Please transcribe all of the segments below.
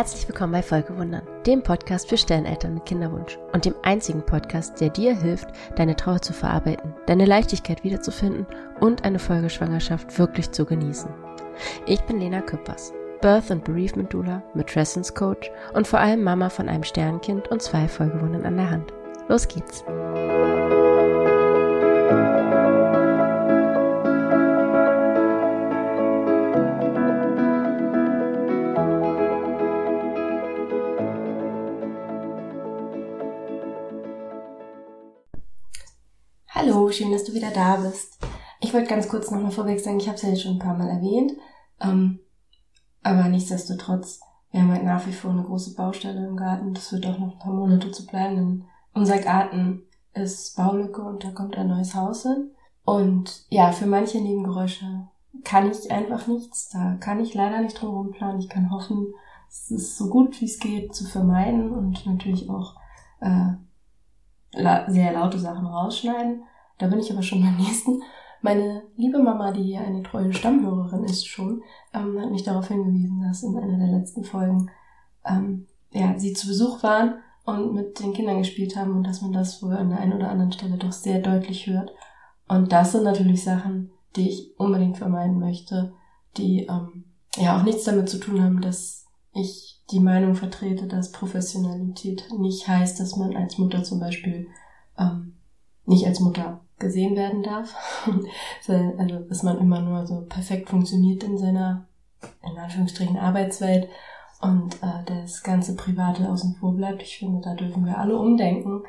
Herzlich willkommen bei Folgewundern, dem Podcast für Stelleneltern mit Kinderwunsch und dem einzigen Podcast, der dir hilft, deine Trauer zu verarbeiten, deine Leichtigkeit wiederzufinden und eine Folgeschwangerschaft wirklich zu genießen. Ich bin Lena Küppers, Birth and Bereavement Doula, Matrescence Coach und vor allem Mama von einem Sternkind und zwei Folgewundern an der Hand. Los geht's! Schön, dass du wieder da bist. Ich wollte ganz kurz nochmal vorweg sagen, ich habe es ja schon ein paar Mal erwähnt, ähm, aber nichtsdestotrotz, wir haben halt nach wie vor eine große Baustelle im Garten. Das wird auch noch ein paar Monate zu bleiben, denn unser Garten ist Baulücke und da kommt ein neues Haus hin. Und ja, für manche Nebengeräusche kann ich einfach nichts. Da kann ich leider nicht drum planen. Ich kann hoffen, es ist so gut wie es geht zu vermeiden und natürlich auch äh, sehr laute Sachen rausschneiden. Da bin ich aber schon beim nächsten. Meine liebe Mama, die hier eine treue Stammhörerin ist schon, ähm, hat mich darauf hingewiesen, dass in einer der letzten Folgen ähm, ja, sie zu Besuch waren und mit den Kindern gespielt haben und dass man das wohl an der einen oder anderen Stelle doch sehr deutlich hört. Und das sind natürlich Sachen, die ich unbedingt vermeiden möchte, die ähm, ja auch nichts damit zu tun haben, dass ich die Meinung vertrete, dass Professionalität nicht heißt, dass man als Mutter zum Beispiel ähm, nicht als Mutter gesehen werden darf. also, dass man immer nur so perfekt funktioniert in seiner, in Anführungsstrichen, Arbeitswelt und äh, das ganze Private außen vor bleibt. Ich finde, da dürfen wir alle umdenken.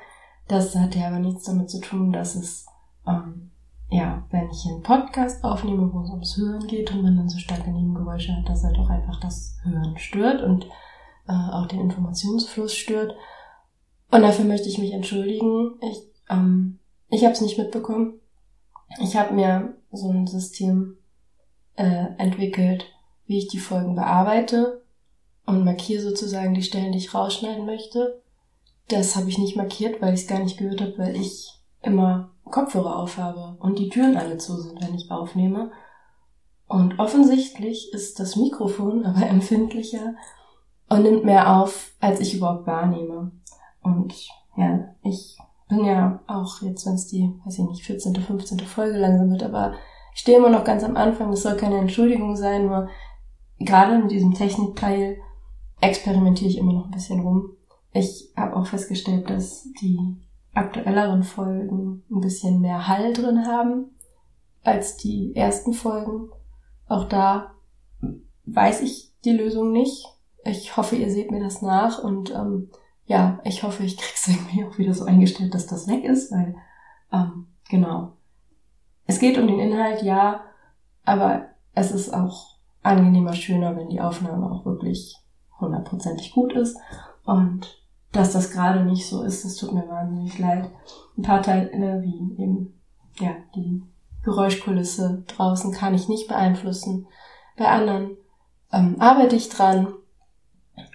Das hat ja aber nichts damit zu tun, dass es, ähm, ja, wenn ich einen Podcast aufnehme, wo es ums Hören geht und man dann so starke Nebengeräusche hat, dass halt auch einfach das Hören stört und äh, auch den Informationsfluss stört. Und dafür möchte ich mich entschuldigen. Ich ähm, ich habe es nicht mitbekommen. Ich habe mir so ein System äh, entwickelt, wie ich die Folgen bearbeite und markiere sozusagen die Stellen, die ich rausschneiden möchte. Das habe ich nicht markiert, weil ich es gar nicht gehört habe, weil ich immer Kopfhörer aufhabe und die Türen alle zu sind, wenn ich aufnehme. Und offensichtlich ist das Mikrofon aber empfindlicher und nimmt mehr auf, als ich überhaupt wahrnehme. Und ja, ich ja auch jetzt, wenn es die, weiß ich nicht, 14., 15. Folge langsam wird, aber ich stehe immer noch ganz am Anfang. Das soll keine Entschuldigung sein, nur gerade mit diesem Technikteil experimentiere ich immer noch ein bisschen rum. Ich habe auch festgestellt, dass die aktuelleren Folgen ein bisschen mehr Hall drin haben als die ersten Folgen. Auch da weiß ich die Lösung nicht. Ich hoffe, ihr seht mir das nach und ähm, ja, ich hoffe, ich krieg's irgendwie auch wieder so eingestellt, dass das weg ist, weil, ähm, genau. Es geht um den Inhalt, ja, aber es ist auch angenehmer, schöner, wenn die Aufnahme auch wirklich hundertprozentig gut ist. Und dass das gerade nicht so ist, das tut mir wahnsinnig leid. Ein paar Teile, wie eben, ja, die Geräuschkulisse draußen kann ich nicht beeinflussen. Bei anderen ähm, arbeite ich dran.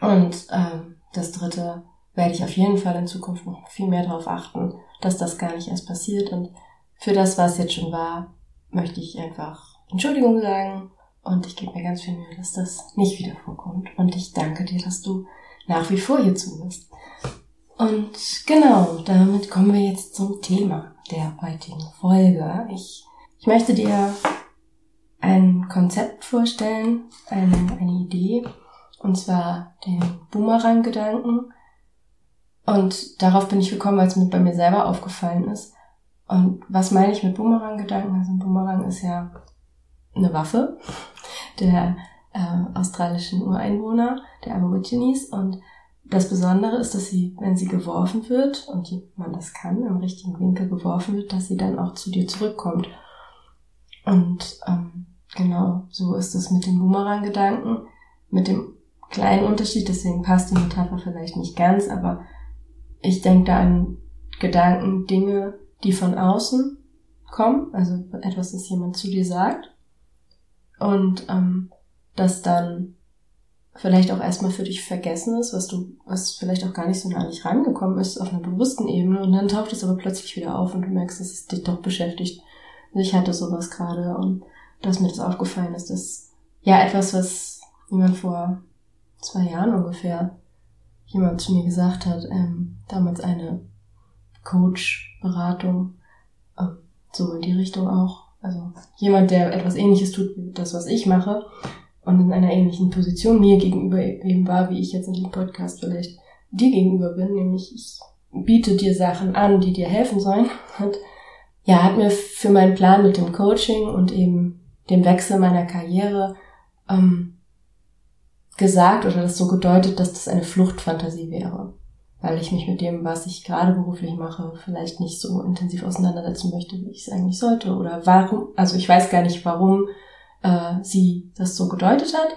Und ähm, das dritte werde ich auf jeden Fall in Zukunft noch viel mehr darauf achten, dass das gar nicht erst passiert. Und für das, was jetzt schon war, möchte ich einfach Entschuldigung sagen und ich gebe mir ganz viel Mühe, dass das nicht wieder vorkommt. Und ich danke dir, dass du nach wie vor hier zuhörst. Und genau, damit kommen wir jetzt zum Thema der heutigen Folge. Ich, ich möchte dir ein Konzept vorstellen, eine, eine Idee, und zwar den Boomerang-Gedanken. Und darauf bin ich gekommen, weil es mir bei mir selber aufgefallen ist. Und was meine ich mit Boomerang-Gedanken? Also ein Boomerang ist ja eine Waffe der äh, australischen Ureinwohner, der Aborigines. Und das Besondere ist, dass sie, wenn sie geworfen wird, und man das kann, im richtigen Winkel geworfen wird, dass sie dann auch zu dir zurückkommt. Und ähm, genau so ist es mit dem Boomerang-Gedanken, mit dem kleinen Unterschied, deswegen passt die Metapher vielleicht nicht ganz, aber ich denke da an Gedanken, Dinge, die von außen kommen, also etwas, das jemand zu dir sagt. Und ähm, das dann vielleicht auch erstmal für dich vergessen ist, was du, was vielleicht auch gar nicht so nah an dich rangekommen ist auf einer bewussten Ebene und dann taucht es aber plötzlich wieder auf und du merkst, dass es dich doch beschäftigt. Also ich hatte sowas gerade und dass mir das aufgefallen ist, dass ja etwas, was jemand vor zwei Jahren ungefähr jemand zu mir gesagt hat, ähm, damals eine Coach-Beratung, ähm, so in die Richtung auch. Also jemand, der etwas ähnliches tut wie das, was ich mache und in einer ähnlichen Position mir gegenüber eben war, wie ich jetzt in dem Podcast vielleicht dir gegenüber bin, nämlich ich biete dir Sachen an, die dir helfen sollen. Und ja, hat mir für meinen Plan mit dem Coaching und eben dem Wechsel meiner Karriere ähm, gesagt oder das so gedeutet, dass das eine Fluchtfantasie wäre, weil ich mich mit dem, was ich gerade beruflich mache, vielleicht nicht so intensiv auseinandersetzen möchte, wie ich es eigentlich sollte oder warum. Also ich weiß gar nicht, warum äh, sie das so gedeutet hat.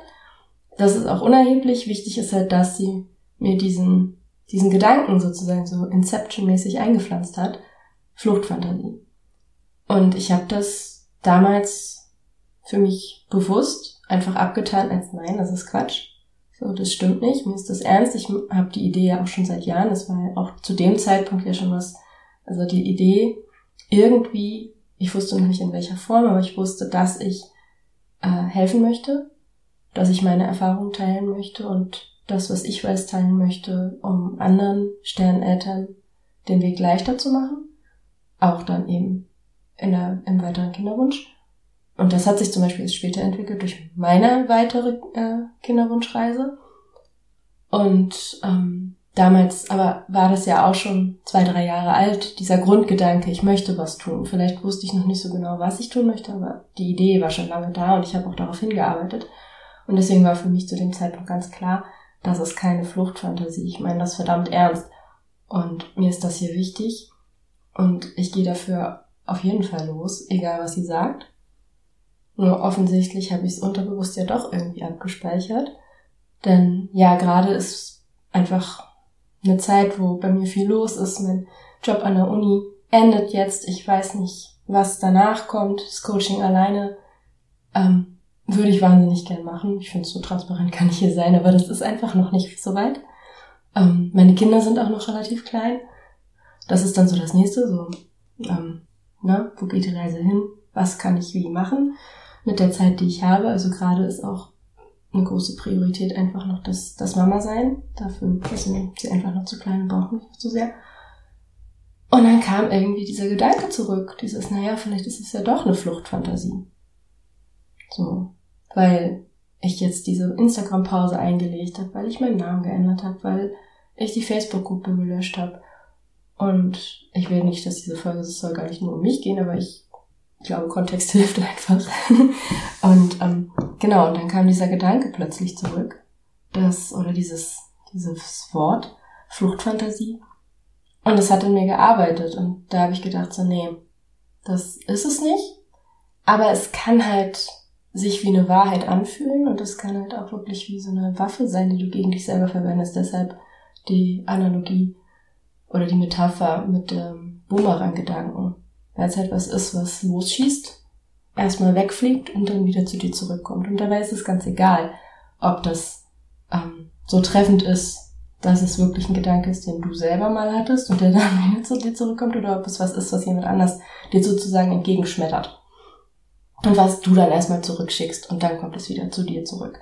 Das ist auch unerheblich. Wichtig ist halt, dass sie mir diesen diesen Gedanken sozusagen so Inception-mäßig eingepflanzt hat. Fluchtfantasie. Und ich habe das damals für mich bewusst einfach abgetan als nein, das ist Quatsch. So, das stimmt nicht, mir ist das ernst. Ich habe die Idee ja auch schon seit Jahren, das war ja auch zu dem Zeitpunkt ja schon was, also die Idee irgendwie, ich wusste noch nicht in welcher Form, aber ich wusste, dass ich äh, helfen möchte, dass ich meine Erfahrungen teilen möchte und das, was ich weiß, teilen möchte, um anderen Sterneltern den Weg leichter zu machen. Auch dann eben in der, im weiteren Kinderwunsch. Und das hat sich zum Beispiel jetzt später entwickelt durch meine weitere äh, Kinderwunschreise. Und ähm, damals aber war das ja auch schon zwei, drei Jahre alt, dieser Grundgedanke, ich möchte was tun. Vielleicht wusste ich noch nicht so genau, was ich tun möchte, aber die Idee war schon lange da und ich habe auch darauf hingearbeitet. Und deswegen war für mich zu dem Zeitpunkt ganz klar, das ist keine Fluchtfantasie. Ich meine das verdammt ernst. Und mir ist das hier wichtig. Und ich gehe dafür auf jeden Fall los, egal was sie sagt. Nur offensichtlich habe ich es unterbewusst ja doch irgendwie abgespeichert. Denn ja, gerade ist einfach eine Zeit, wo bei mir viel los ist. Mein Job an der Uni endet jetzt. Ich weiß nicht, was danach kommt. Das Coaching alleine ähm, würde ich wahnsinnig gern machen. Ich finde, so transparent kann ich hier sein, aber das ist einfach noch nicht so weit. Ähm, meine Kinder sind auch noch relativ klein. Das ist dann so das nächste, so, ähm, na, wo geht die Reise hin? Was kann ich wie machen mit der Zeit, die ich habe? Also gerade ist auch eine große Priorität einfach noch das, das Mama sein. Dafür sind sie einfach noch zu klein und brauchen mich zu sehr. Und dann kam irgendwie dieser Gedanke zurück, dieses, naja, vielleicht ist es ja doch eine Fluchtfantasie. So, weil ich jetzt diese Instagram-Pause eingelegt habe, weil ich meinen Namen geändert habe, weil ich die Facebook-Gruppe gelöscht habe. Und ich will nicht, dass diese Folge, es soll gar nicht nur um mich gehen, aber ich glaube, Kontext hilft einfach. und ähm, genau, und dann kam dieser Gedanke plötzlich zurück, das, oder dieses, dieses Wort, Fluchtfantasie. Und es hat in mir gearbeitet. Und da habe ich gedacht, so, nee, das ist es nicht. Aber es kann halt sich wie eine Wahrheit anfühlen und das kann halt auch wirklich wie so eine Waffe sein, die du gegen dich selber verwendest. Deshalb die Analogie oder die Metapher mit dem Boomerang-Gedanken. Weil es halt was ist, was losschießt, erstmal wegfliegt und dann wieder zu dir zurückkommt. Und dabei ist es ganz egal, ob das ähm, so treffend ist, dass es wirklich ein Gedanke ist, den du selber mal hattest und der dann wieder zu dir zurückkommt, oder ob es was ist, was jemand anders dir sozusagen entgegenschmettert und was du dann erstmal zurückschickst und dann kommt es wieder zu dir zurück.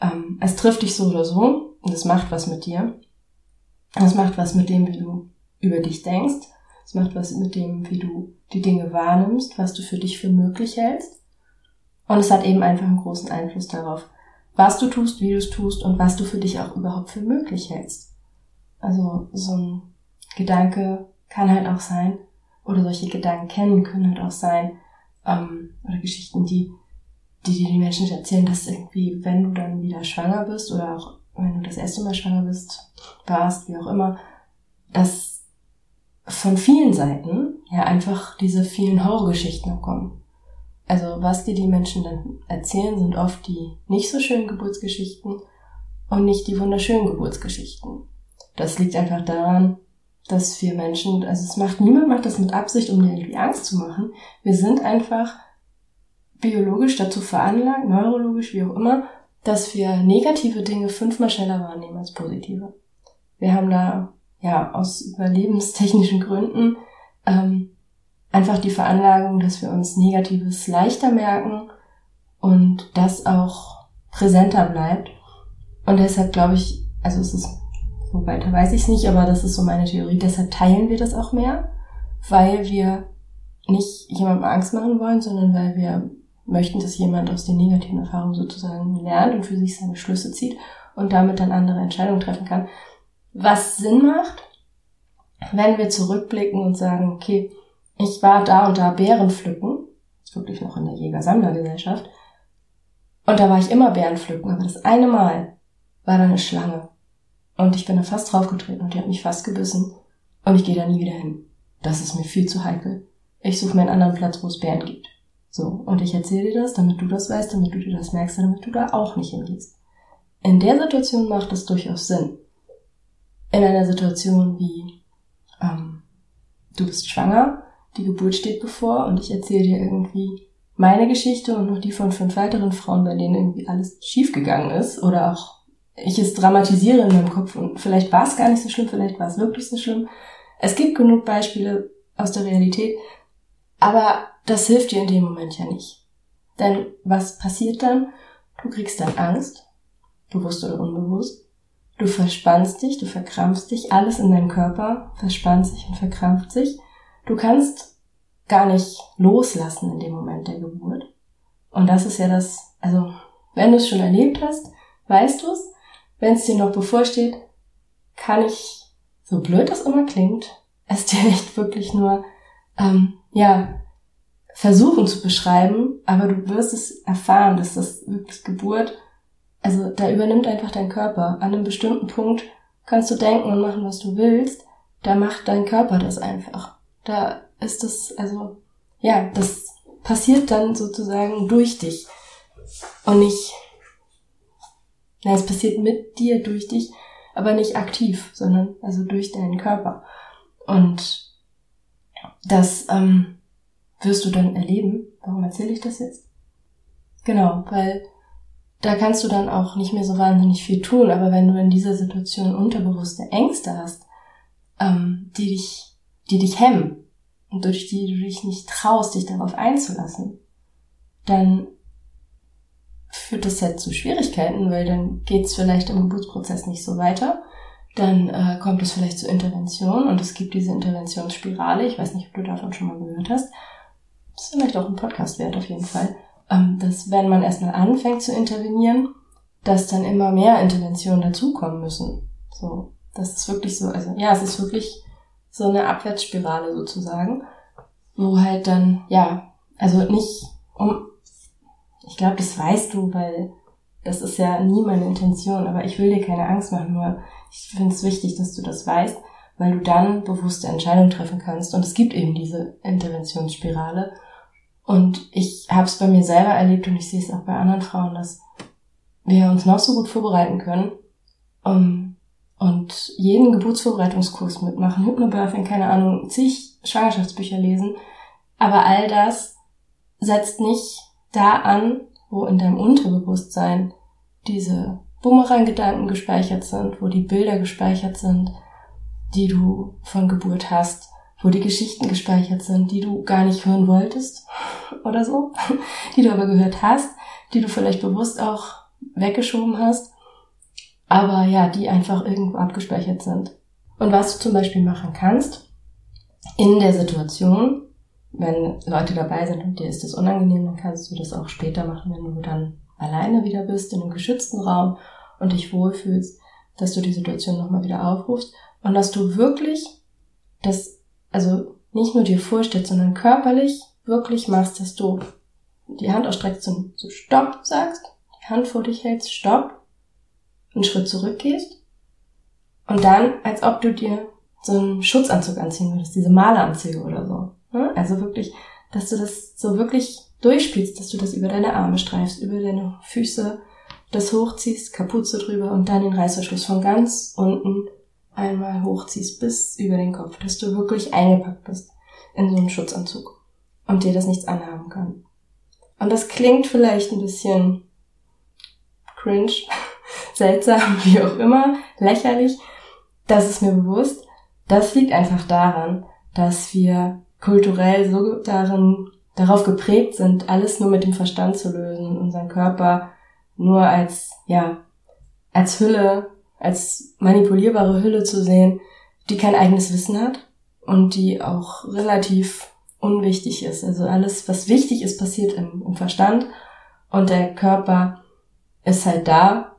Ähm, es trifft dich so oder so und es macht was mit dir. Es macht was mit dem, wie du über dich denkst. Es macht was mit dem, wie du die Dinge wahrnimmst, was du für dich für möglich hältst. Und es hat eben einfach einen großen Einfluss darauf, was du tust, wie du es tust und was du für dich auch überhaupt für möglich hältst. Also so ein Gedanke kann halt auch sein, oder solche Gedanken kennen können halt auch sein, ähm, oder Geschichten, die, die dir die Menschen erzählen, dass irgendwie, wenn du dann wieder schwanger bist oder auch wenn du das erste Mal schwanger bist, warst, wie auch immer, dass von vielen Seiten ja einfach diese vielen Horrorgeschichten kommen. Also was dir die Menschen dann erzählen, sind oft die nicht so schönen Geburtsgeschichten und nicht die wunderschönen Geburtsgeschichten. Das liegt einfach daran, dass wir Menschen, also es macht, niemand macht das mit Absicht, um dir irgendwie Angst zu machen. Wir sind einfach biologisch dazu veranlagt, neurologisch, wie auch immer, dass wir negative Dinge fünfmal schneller wahrnehmen als positive. Wir haben da, ja, aus überlebenstechnischen Gründen ähm, einfach die Veranlagung, dass wir uns Negatives leichter merken und das auch präsenter bleibt Und deshalb glaube ich, also es ist, so weiter weiß ich es nicht, aber das ist so meine Theorie. Deshalb teilen wir das auch mehr, weil wir nicht jemandem Angst machen wollen, sondern weil wir möchten, dass jemand aus den negativen Erfahrungen sozusagen lernt und für sich seine Schlüsse zieht und damit dann andere Entscheidungen treffen kann. Was Sinn macht, wenn wir zurückblicken und sagen, okay, ich war da und da Bären pflücken, wirklich noch in der Jäger-Sammler-Gesellschaft, und da war ich immer Bären pflücken, aber das eine Mal war da eine Schlange. Und ich bin da fast draufgetreten und die hat mich fast gebissen. Und ich gehe da nie wieder hin. Das ist mir viel zu heikel. Ich suche mir einen anderen Platz, wo es Bären gibt. So, und ich erzähle dir das, damit du das weißt, damit du dir das merkst, damit du da auch nicht hingehst. In der Situation macht es durchaus Sinn. In einer Situation wie, ähm, du bist schwanger, die Geburt steht bevor und ich erzähle dir irgendwie meine Geschichte und noch die von fünf weiteren Frauen, bei denen irgendwie alles schiefgegangen ist oder auch ich es dramatisiere in meinem Kopf und vielleicht war es gar nicht so schlimm, vielleicht war es wirklich so schlimm. Es gibt genug Beispiele aus der Realität, aber das hilft dir in dem Moment ja nicht. Denn was passiert dann? Du kriegst dann Angst, bewusst oder unbewusst. Du verspannst dich, du verkrampfst dich, alles in deinem Körper verspannt sich und verkrampft sich. Du kannst gar nicht loslassen in dem Moment der Geburt. Und das ist ja das, also wenn du es schon erlebt hast, weißt du es. Wenn es dir noch bevorsteht, kann ich, so blöd das immer klingt, es dir echt wirklich nur, ähm, ja, versuchen zu beschreiben, aber du wirst es erfahren, dass das wirklich Geburt, also da übernimmt einfach dein Körper. An einem bestimmten Punkt kannst du denken und machen, was du willst, da macht dein Körper das einfach. Da ist das, also, ja, das passiert dann sozusagen durch dich und nicht, na, es passiert mit dir, durch dich, aber nicht aktiv, sondern also durch deinen Körper. Und das, ähm, wirst du dann erleben. Warum erzähle ich das jetzt? Genau, weil da kannst du dann auch nicht mehr so wahnsinnig viel tun, aber wenn du in dieser Situation unterbewusste Ängste hast, ähm, die dich, die dich hemmen und durch die du dich nicht traust, dich darauf einzulassen, dann führt das halt zu Schwierigkeiten, weil dann geht's vielleicht im Geburtsprozess nicht so weiter. Dann äh, kommt es vielleicht zur Intervention und es gibt diese Interventionsspirale. Ich weiß nicht, ob du davon schon mal gehört hast ist vielleicht auch ein Podcast wert auf jeden Fall, dass wenn man erstmal anfängt zu intervenieren, dass dann immer mehr Interventionen dazukommen müssen. So, das ist wirklich so, also ja, es ist wirklich so eine Abwärtsspirale sozusagen, wo halt dann, ja, also nicht um, ich glaube, das weißt du, weil das ist ja nie meine Intention, aber ich will dir keine Angst machen, nur ich finde es wichtig, dass du das weißt, weil du dann bewusste Entscheidungen treffen kannst. Und es gibt eben diese Interventionsspirale. Und ich habe es bei mir selber erlebt und ich sehe es auch bei anderen Frauen, dass wir uns noch so gut vorbereiten können um, und jeden Geburtsvorbereitungskurs mitmachen, Hypnobirthing, keine Ahnung, zig Schwangerschaftsbücher lesen. Aber all das setzt nicht da an, wo in deinem Unterbewusstsein diese Bumerang-Gedanken gespeichert sind, wo die Bilder gespeichert sind, die du von Geburt hast, wo die Geschichten gespeichert sind, die du gar nicht hören wolltest oder so, die du aber gehört hast, die du vielleicht bewusst auch weggeschoben hast, aber ja, die einfach irgendwo abgespeichert sind. Und was du zum Beispiel machen kannst, in der Situation, wenn Leute dabei sind und dir ist das unangenehm, dann kannst du das auch später machen, wenn du dann alleine wieder bist, in einem geschützten Raum und dich wohlfühlst, dass du die Situation nochmal wieder aufrufst und dass du wirklich das, also nicht nur dir vorstellst, sondern körperlich wirklich machst, dass du die Hand ausstreckst und so Stopp sagst, die Hand vor dich hältst, Stopp, einen Schritt zurückgehst und dann, als ob du dir so einen Schutzanzug anziehen würdest, diese Maleranzüge oder so. Ne? Also wirklich, dass du das so wirklich durchspielst, dass du das über deine Arme streifst, über deine Füße, das hochziehst, Kapuze drüber und dann den Reißverschluss von ganz unten einmal hochziehst bis über den Kopf, dass du wirklich eingepackt bist in so einen Schutzanzug und dir das nichts anhaben kann. Und das klingt vielleicht ein bisschen cringe, seltsam, wie auch immer, lächerlich. Das ist mir bewusst. Das liegt einfach daran, dass wir kulturell so darin, darauf geprägt sind, alles nur mit dem Verstand zu lösen, unseren Körper nur als, ja, als Hülle, als manipulierbare Hülle zu sehen, die kein eigenes Wissen hat und die auch relativ unwichtig ist. Also alles, was wichtig ist, passiert im, im Verstand und der Körper ist halt da,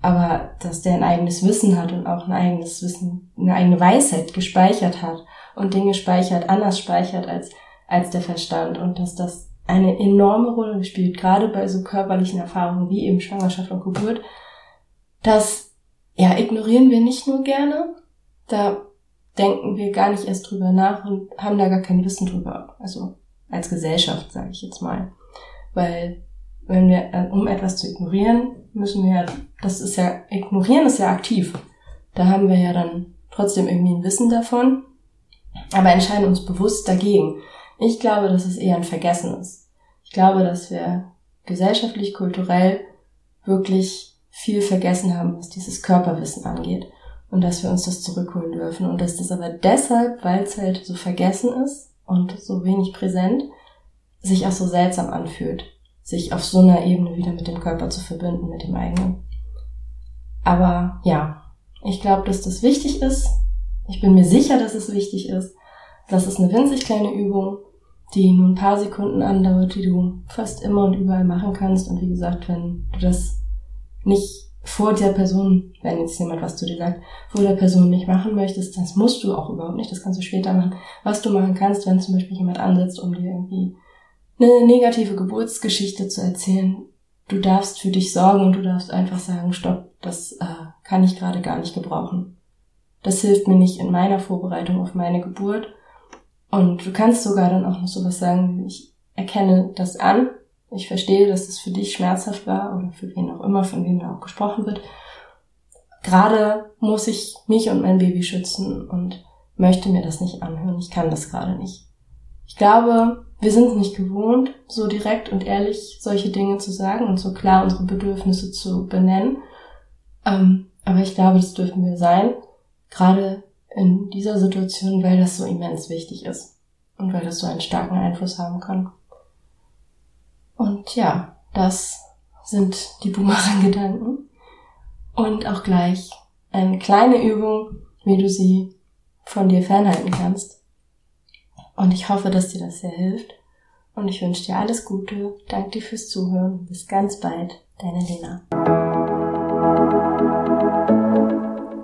aber dass der ein eigenes Wissen hat und auch ein eigenes Wissen, eine eigene Weisheit gespeichert hat und Dinge speichert, anders speichert als, als der Verstand und dass das eine enorme Rolle spielt, gerade bei so körperlichen Erfahrungen wie eben Schwangerschaft und Geburt. Das, ja, ignorieren wir nicht nur gerne, da denken wir gar nicht erst drüber nach und haben da gar kein Wissen drüber. Also als Gesellschaft, sage ich jetzt mal. Weil wenn wir, äh, um etwas zu ignorieren, müssen wir ja, das ist ja, ignorieren ist ja aktiv. Da haben wir ja dann trotzdem irgendwie ein Wissen davon, aber entscheiden uns bewusst dagegen. Ich glaube, dass es eher ein Vergessen ist. Ich glaube, dass wir gesellschaftlich, kulturell wirklich viel vergessen haben, was dieses Körperwissen angeht. Und dass wir uns das zurückholen dürfen. Und dass das aber deshalb, weil es halt so vergessen ist und so wenig präsent, sich auch so seltsam anfühlt, sich auf so einer Ebene wieder mit dem Körper zu verbinden, mit dem eigenen. Aber ja, ich glaube, dass das wichtig ist. Ich bin mir sicher, dass es wichtig ist. Das ist eine winzig kleine Übung, die nur ein paar Sekunden andauert, die du fast immer und überall machen kannst. Und wie gesagt, wenn du das nicht vor der Person, wenn jetzt jemand was zu dir sagt, vor der Person nicht machen möchtest, das musst du auch überhaupt nicht, das kannst du später machen. Was du machen kannst, wenn zum Beispiel jemand ansetzt, um dir irgendwie eine negative Geburtsgeschichte zu erzählen, du darfst für dich sorgen und du darfst einfach sagen, stopp, das äh, kann ich gerade gar nicht gebrauchen. Das hilft mir nicht in meiner Vorbereitung auf meine Geburt und du kannst sogar dann auch noch sowas sagen, ich erkenne das an, ich verstehe, dass es für dich schmerzhaft war oder für wen auch immer, von wem da auch gesprochen wird. Gerade muss ich mich und mein Baby schützen und möchte mir das nicht anhören. Ich kann das gerade nicht. Ich glaube, wir sind nicht gewohnt, so direkt und ehrlich solche Dinge zu sagen und so klar unsere Bedürfnisse zu benennen. Ähm, aber ich glaube, das dürfen wir sein. Gerade in dieser Situation, weil das so immens wichtig ist und weil das so einen starken Einfluss haben kann. Und ja, das sind die Boomerang-Gedanken. Und auch gleich eine kleine Übung, wie du sie von dir fernhalten kannst. Und ich hoffe, dass dir das sehr hilft. Und ich wünsche dir alles Gute. Danke dir fürs Zuhören. Bis ganz bald. Deine Lena.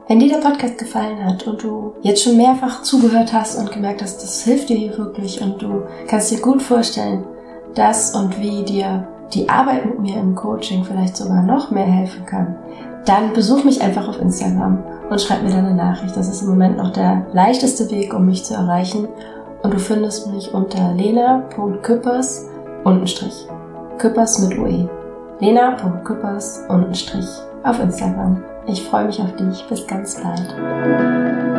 Wenn dir der Podcast gefallen hat und du jetzt schon mehrfach zugehört hast und gemerkt hast, das hilft dir hier wirklich und du kannst dir gut vorstellen, dass und wie dir die Arbeit mit mir im Coaching vielleicht sogar noch mehr helfen kann, dann besuch mich einfach auf Instagram und schreib mir deine Nachricht. Das ist im Moment noch der leichteste Weg, um mich zu erreichen. Und du findest mich unter lena.küppers untenstrich. Küppers mit UE. lena.küppers untenstrich auf Instagram. Ich freue mich auf dich. Bis ganz bald.